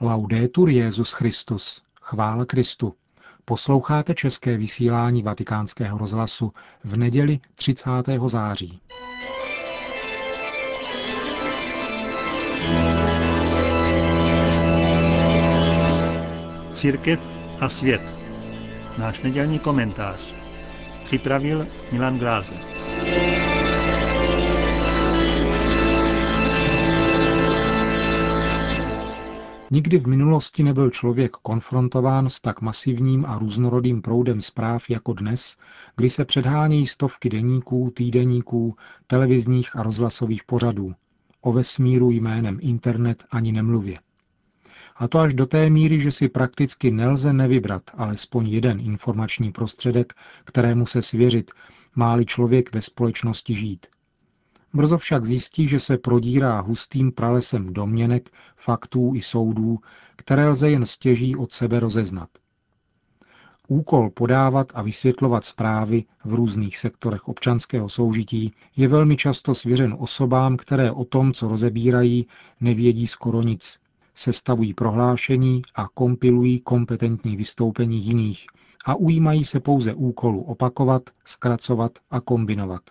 Laudetur Jezus Christus. Chvála Kristu. Posloucháte české vysílání Vatikánského rozhlasu v neděli 30. září. Církev a svět. Náš nedělní komentář. Připravil Milan Glázer. Nikdy v minulosti nebyl člověk konfrontován s tak masivním a různorodým proudem zpráv jako dnes, kdy se předhánějí stovky deníků, týdeníků, televizních a rozhlasových pořadů. O vesmíru jménem internet ani nemluvě. A to až do té míry, že si prakticky nelze nevybrat alespoň jeden informační prostředek, kterému se svěřit, máli člověk ve společnosti žít – Brzo však zjistí, že se prodírá hustým pralesem domněnek, faktů i soudů, které lze jen stěží od sebe rozeznat. Úkol podávat a vysvětlovat zprávy v různých sektorech občanského soužití je velmi často svěřen osobám, které o tom, co rozebírají, nevědí skoro nic. Sestavují prohlášení a kompilují kompetentní vystoupení jiných a ujímají se pouze úkolu opakovat, zkracovat a kombinovat.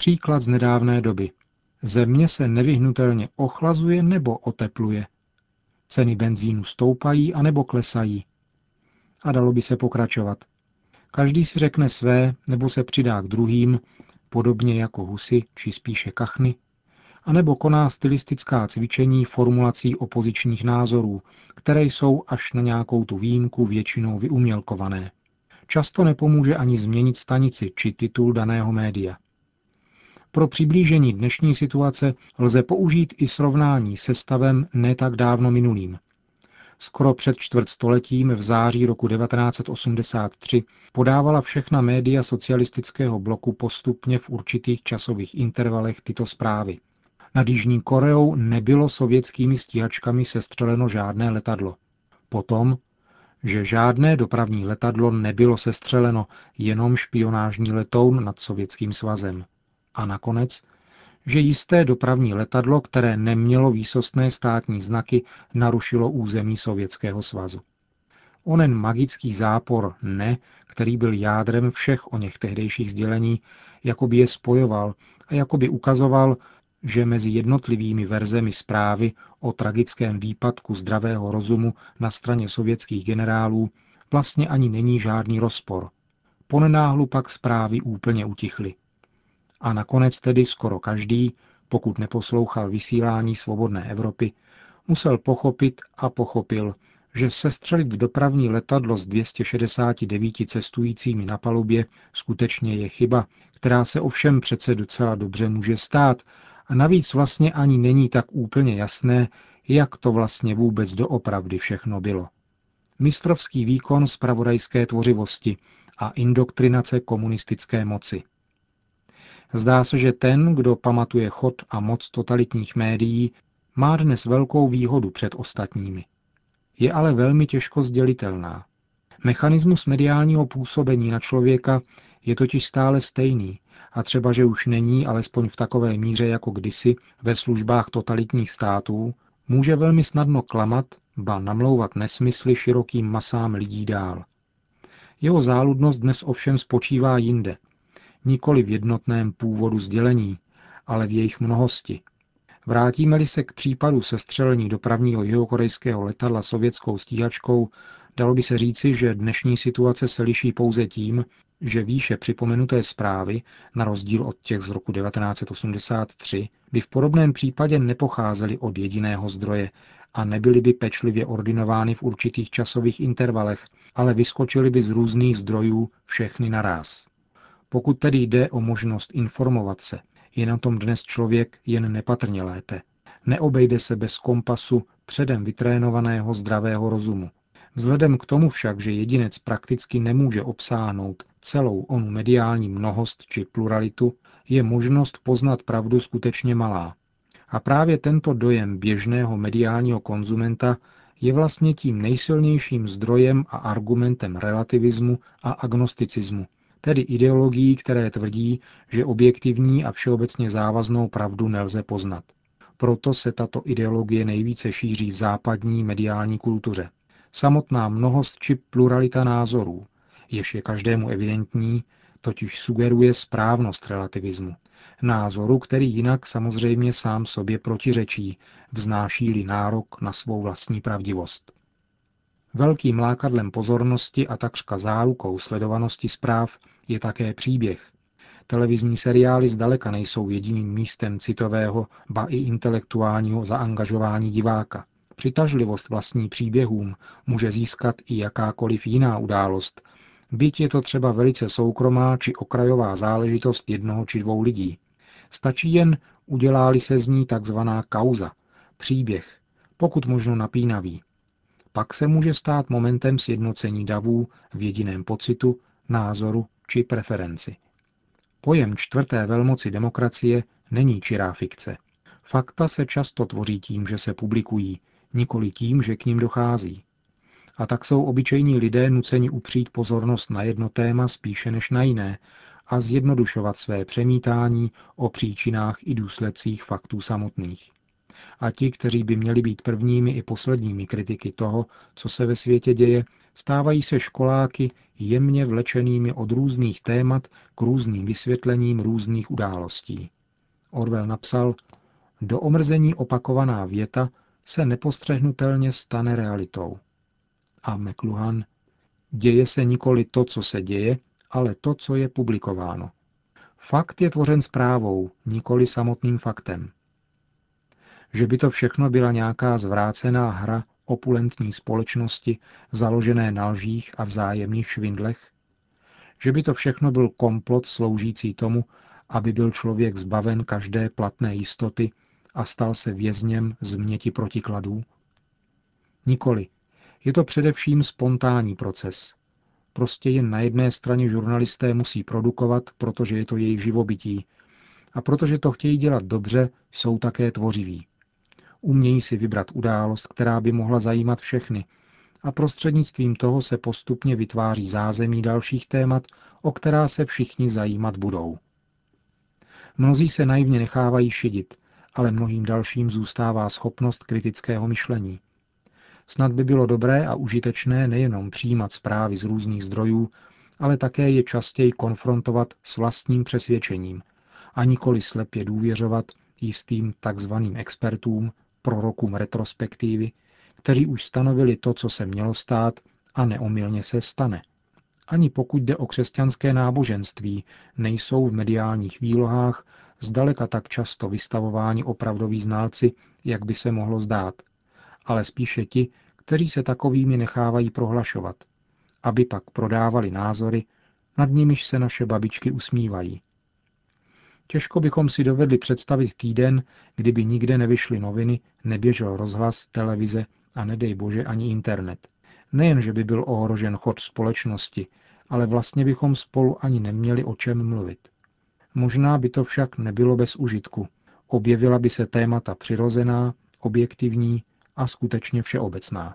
Příklad z nedávné doby. Země se nevyhnutelně ochlazuje nebo otepluje. Ceny benzínu stoupají a nebo klesají. A dalo by se pokračovat. Každý si řekne své nebo se přidá k druhým, podobně jako husy či spíše kachny, anebo koná stylistická cvičení formulací opozičních názorů, které jsou až na nějakou tu výjimku většinou vyumělkované. Často nepomůže ani změnit stanici či titul daného média. Pro přiblížení dnešní situace lze použít i srovnání se stavem ne tak dávno minulým. Skoro před čtvrt stoletím v září roku 1983 podávala všechna média socialistického bloku postupně v určitých časových intervalech tyto zprávy. Nad Jižní Koreou nebylo sovětskými stíhačkami sestřeleno žádné letadlo. Potom, že žádné dopravní letadlo nebylo sestřeleno, jenom špionážní letoun nad Sovětským svazem. A nakonec, že jisté dopravní letadlo, které nemělo výsostné státní znaky, narušilo území Sovětského svazu. Onen magický zápor ne, který byl jádrem všech o něch tehdejších sdělení, jakoby je spojoval a jakoby ukazoval, že mezi jednotlivými verzemi zprávy o tragickém výpadku zdravého rozumu na straně sovětských generálů vlastně ani není žádný rozpor. Ponenáhlu pak zprávy úplně utichly. A nakonec tedy skoro každý, pokud neposlouchal vysílání svobodné Evropy, musel pochopit a pochopil, že sestřelit dopravní letadlo s 269 cestujícími na palubě skutečně je chyba, která se ovšem přece docela dobře může stát a navíc vlastně ani není tak úplně jasné, jak to vlastně vůbec doopravdy všechno bylo. Mistrovský výkon spravodajské tvořivosti a indoktrinace komunistické moci – Zdá se, že ten, kdo pamatuje chod a moc totalitních médií, má dnes velkou výhodu před ostatními. Je ale velmi těžko sdělitelná. Mechanismus mediálního působení na člověka je totiž stále stejný a třeba, že už není, alespoň v takové míře jako kdysi, ve službách totalitních států, může velmi snadno klamat, ba namlouvat nesmysly širokým masám lidí dál. Jeho záludnost dnes ovšem spočívá jinde – nikoli v jednotném původu sdělení, ale v jejich mnohosti. Vrátíme-li se k případu sestřelení dopravního jihokorejského letadla sovětskou stíhačkou, dalo by se říci, že dnešní situace se liší pouze tím, že výše připomenuté zprávy, na rozdíl od těch z roku 1983, by v podobném případě nepocházely od jediného zdroje a nebyly by pečlivě ordinovány v určitých časových intervalech, ale vyskočily by z různých zdrojů všechny naraz. Pokud tedy jde o možnost informovat se, je na tom dnes člověk jen nepatrně lépe. Neobejde se bez kompasu předem vytrénovaného zdravého rozumu. Vzhledem k tomu však, že jedinec prakticky nemůže obsáhnout celou onu mediální mnohost či pluralitu, je možnost poznat pravdu skutečně malá. A právě tento dojem běžného mediálního konzumenta je vlastně tím nejsilnějším zdrojem a argumentem relativismu a agnosticismu, tedy ideologií, které tvrdí, že objektivní a všeobecně závaznou pravdu nelze poznat. Proto se tato ideologie nejvíce šíří v západní mediální kultuře. Samotná mnohost či pluralita názorů, jež je každému evidentní, totiž sugeruje správnost relativismu. Názoru, který jinak samozřejmě sám sobě protiřečí, vznáší-li nárok na svou vlastní pravdivost. Velkým lákadlem pozornosti a takřka zárukou sledovanosti zpráv je také příběh. Televizní seriály zdaleka nejsou jediným místem citového, ba i intelektuálního zaangažování diváka. Přitažlivost vlastní příběhům může získat i jakákoliv jiná událost, byť je to třeba velice soukromá či okrajová záležitost jednoho či dvou lidí. Stačí jen, uděláli se z ní takzvaná kauza, příběh, pokud možno napínavý. Pak se může stát momentem sjednocení davů v jediném pocitu, názoru či preferenci. Pojem čtvrté velmoci demokracie není čirá fikce. Fakta se často tvoří tím, že se publikují, nikoli tím, že k ním dochází. A tak jsou obyčejní lidé nuceni upřít pozornost na jedno téma spíše než na jiné a zjednodušovat své přemítání o příčinách i důsledcích faktů samotných. A ti, kteří by měli být prvními i posledními kritiky toho, co se ve světě děje, stávají se školáky jemně vlečenými od různých témat k různým vysvětlením různých událostí. Orwell napsal, do omrzení opakovaná věta se nepostřehnutelně stane realitou. A McLuhan, děje se nikoli to, co se děje, ale to, co je publikováno. Fakt je tvořen zprávou, nikoli samotným faktem. Že by to všechno byla nějaká zvrácená hra opulentní společnosti, založené na lžích a vzájemných švindlech? Že by to všechno byl komplot sloužící tomu, aby byl člověk zbaven každé platné jistoty a stal se vězněm změti protikladů? Nikoli. Je to především spontánní proces. Prostě jen na jedné straně žurnalisté musí produkovat, protože je to jejich živobytí. A protože to chtějí dělat dobře, jsou také tvořiví. Umějí si vybrat událost, která by mohla zajímat všechny, a prostřednictvím toho se postupně vytváří zázemí dalších témat, o která se všichni zajímat budou. Mnozí se naivně nechávají šidit, ale mnohým dalším zůstává schopnost kritického myšlení. Snad by bylo dobré a užitečné nejenom přijímat zprávy z různých zdrojů, ale také je častěji konfrontovat s vlastním přesvědčením a nikoli slepě důvěřovat jistým takzvaným expertům, prorokům retrospektivy, kteří už stanovili to, co se mělo stát a neomylně se stane. Ani pokud jde o křesťanské náboženství, nejsou v mediálních výlohách zdaleka tak často vystavováni opravdoví znalci, jak by se mohlo zdát, ale spíše ti, kteří se takovými nechávají prohlašovat, aby pak prodávali názory, nad nimiž se naše babičky usmívají. Těžko bychom si dovedli představit týden, kdyby nikde nevyšly noviny, neběžel rozhlas, televize a nedej bože ani internet. Nejen, že by byl ohrožen chod společnosti, ale vlastně bychom spolu ani neměli o čem mluvit. Možná by to však nebylo bez užitku. Objevila by se témata přirozená, objektivní a skutečně všeobecná.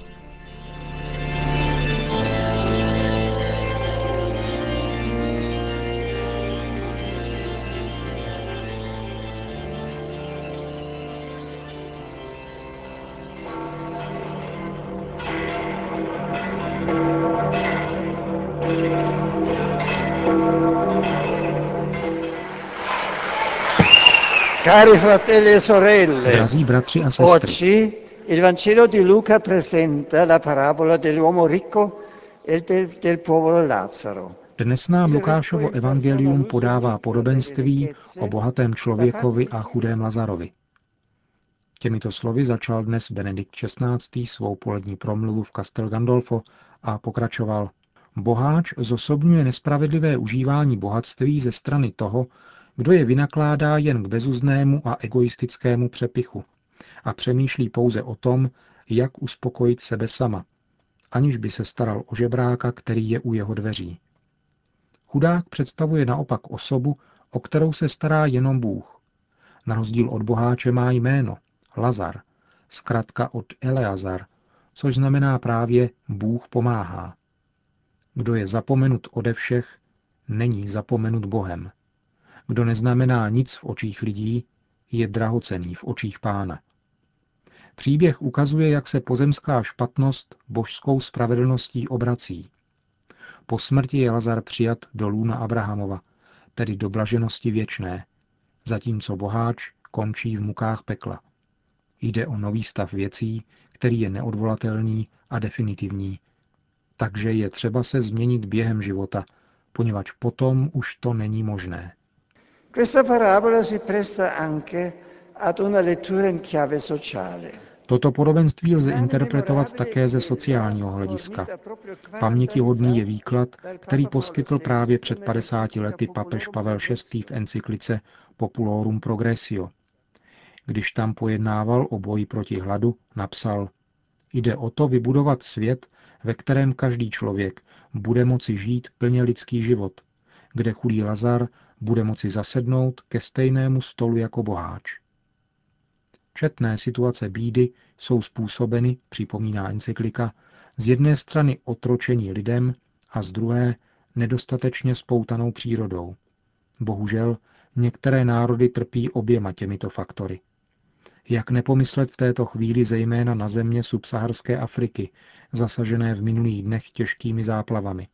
Cari fratelli e sorelle, Drazí bratři a sestry, oggi il Vangelo di Luca presenta la parabola dell'uomo ricco e del, del povero Lazzaro. dnes nám Lukášovo evangelium podává podobenství o bohatém člověkovi a chudém Lazarovi. Těmito slovy začal dnes Benedikt XVI. svou polední promluvu v Castel Gandolfo a pokračoval. Boháč zosobňuje nespravedlivé užívání bohatství ze strany toho, kdo je vynakládá jen k bezuznému a egoistickému přepichu a přemýšlí pouze o tom, jak uspokojit sebe sama, aniž by se staral o žebráka, který je u jeho dveří. Chudák představuje naopak osobu, o kterou se stará jenom Bůh. Na rozdíl od boháče má jméno, Lazar, zkrátka od Eleazar, což znamená právě Bůh pomáhá. Kdo je zapomenut ode všech, není zapomenut Bohem. Kdo neznamená nic v očích lidí, je drahocený v očích pána. Příběh ukazuje, jak se pozemská špatnost božskou spravedlností obrací. Po smrti je Lazar přijat do lůna Abrahamova, tedy do blaženosti věčné, zatímco boháč končí v mukách pekla. Jde o nový stav věcí, který je neodvolatelný a definitivní. Takže je třeba se změnit během života, poněvadž potom už to není možné. Questa parabola si presta anche ad una lettura in chiave sociale. Toto podobenství lze interpretovat také ze sociálního hlediska. Pamětihodný je výklad, který poskytl právě před 50 lety papež Pavel VI. v encyklice Populorum Progressio. Když tam pojednával o boji proti hladu, napsal Jde o to vybudovat svět, ve kterém každý člověk bude moci žít plně lidský život, kde chudý Lazar bude moci zasednout ke stejnému stolu jako boháč. Četné situace bídy jsou způsobeny, připomíná encyklika, z jedné strany otročení lidem a z druhé nedostatečně spoutanou přírodou. Bohužel některé národy trpí oběma těmito faktory. Jak nepomyslet v této chvíli zejména na země subsaharské Afriky, zasažené v minulých dnech těžkými záplavami.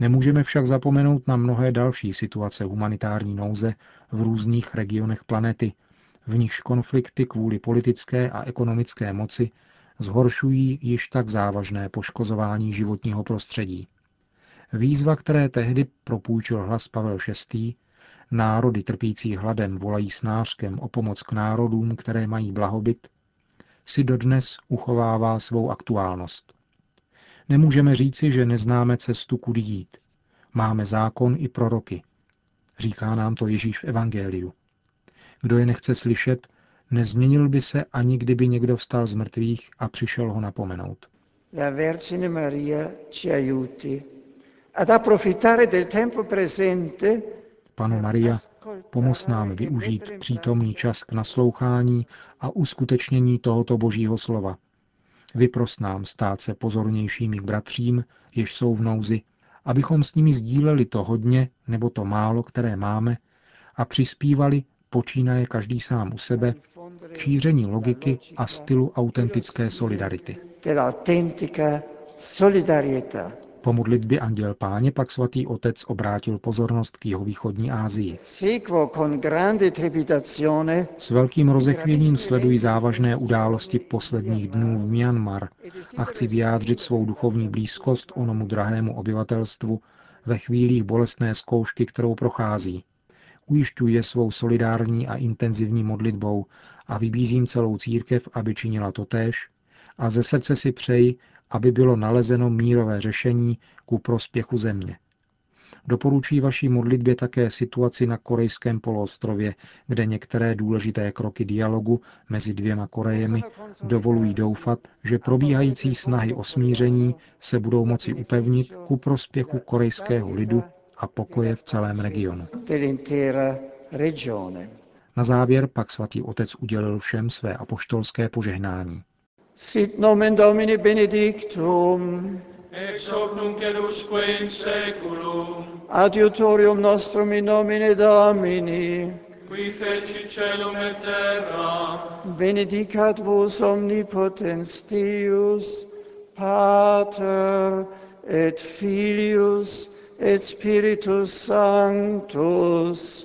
Nemůžeme však zapomenout na mnohé další situace humanitární nouze v různých regionech planety, v nichž konflikty kvůli politické a ekonomické moci zhoršují již tak závažné poškozování životního prostředí. Výzva, které tehdy propůjčil hlas Pavel VI., národy trpící hladem volají snářkem o pomoc k národům, které mají blahobyt, si dodnes uchovává svou aktuálnost. Nemůžeme říci, že neznáme cestu, kudy jít. Máme zákon i proroky. Říká nám to Ježíš v Evangeliu. Kdo je nechce slyšet, nezměnil by se ani kdyby někdo vstal z mrtvých a přišel ho napomenout. La Vergine Maria ci aiuti ad approfittare del tempo presente Pano Maria, pomoz nám využít přítomný čas k naslouchání a uskutečnění tohoto božího slova. Vypros nám stát se pozornějšími bratřím, jež jsou v nouzi, abychom s nimi sdíleli to hodně nebo to málo, které máme, a přispívali počínaje každý sám u sebe, k šíření logiky a stylu autentické solidarity. Po modlitbě Anděl Páně pak svatý otec obrátil pozornost k jeho východní Ázii. S velkým rozechvěním sledují závažné události posledních dnů v Myanmar a chci vyjádřit svou duchovní blízkost onomu drahému obyvatelstvu ve chvílích bolestné zkoušky, kterou prochází. Ujišťuje svou solidární a intenzivní modlitbou a vybízím celou církev, aby činila totéž a ze srdce si přeji, aby bylo nalezeno mírové řešení ku prospěchu země. Doporučuji vaší modlitbě také situaci na korejském poloostrově, kde některé důležité kroky dialogu mezi dvěma Korejemi dovolují doufat, že probíhající snahy o smíření se budou moci upevnit ku prospěchu korejského lidu a pokoje v celém regionu. Na závěr pak svatý otec udělil všem své apoštolské požehnání. Sit nomen Domini benedictum, ex hoc nunc et usque in seculum, adiutorium nostrum in nomine Domini, qui feci celum et terra, benedicat vos omnipotens Deus, Pater et Filius et Spiritus Sanctus.